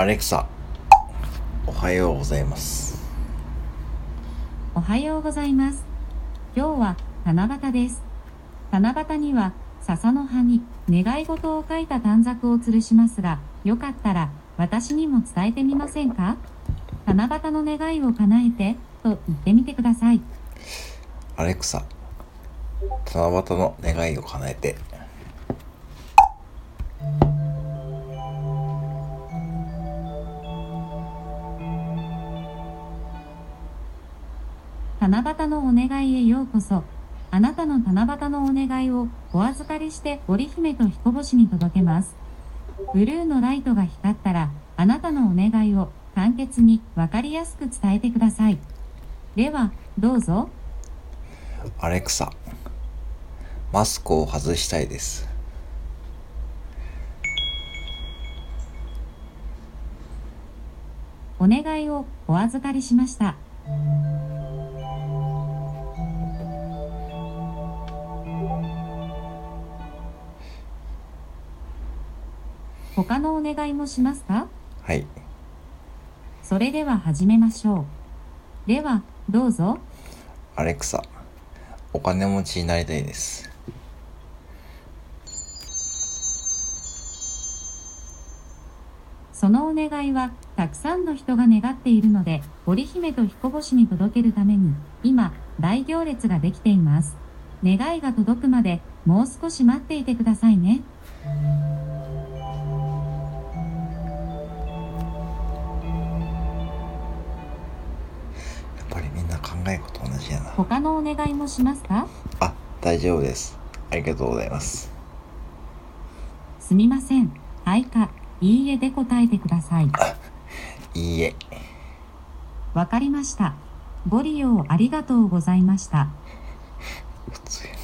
アレクサ、おはようございます。おはようございます。今日は七夕です。七夕には笹の葉に願い事を書いた短冊を吊るしますが、よかったら私にも伝えてみませんか？七夕の願いを叶えてと言ってみてください。アレクサ、七夕の願いを叶えて。七夕のお願いへようこそ。あなたの七夕のお願いをお預かりして織姫と彦星に届けます。ブルーのライトが光ったら、あなたのお願いを簡潔にわかりやすく伝えてください。では、どうぞ。アレクサ、マスクを外したいです。お願いをお預かりしました。他のお願いもしますか？はい。それでは始めましょう。では、どうぞ。アレクサ、お金持ちになりたいです。そのお願いは、たくさんの人が願っているので、織姫と彦星に届けるために、今、大行列ができています。願いが届くまで、もう少し待っていてくださいね。考えること同じやな。他のお願いもしますか？あ、大丈夫です。ありがとうございます。すみません。はいか、いいえで答えてください。いいえ。わかりました。ご利用ありがとうございました。普通やな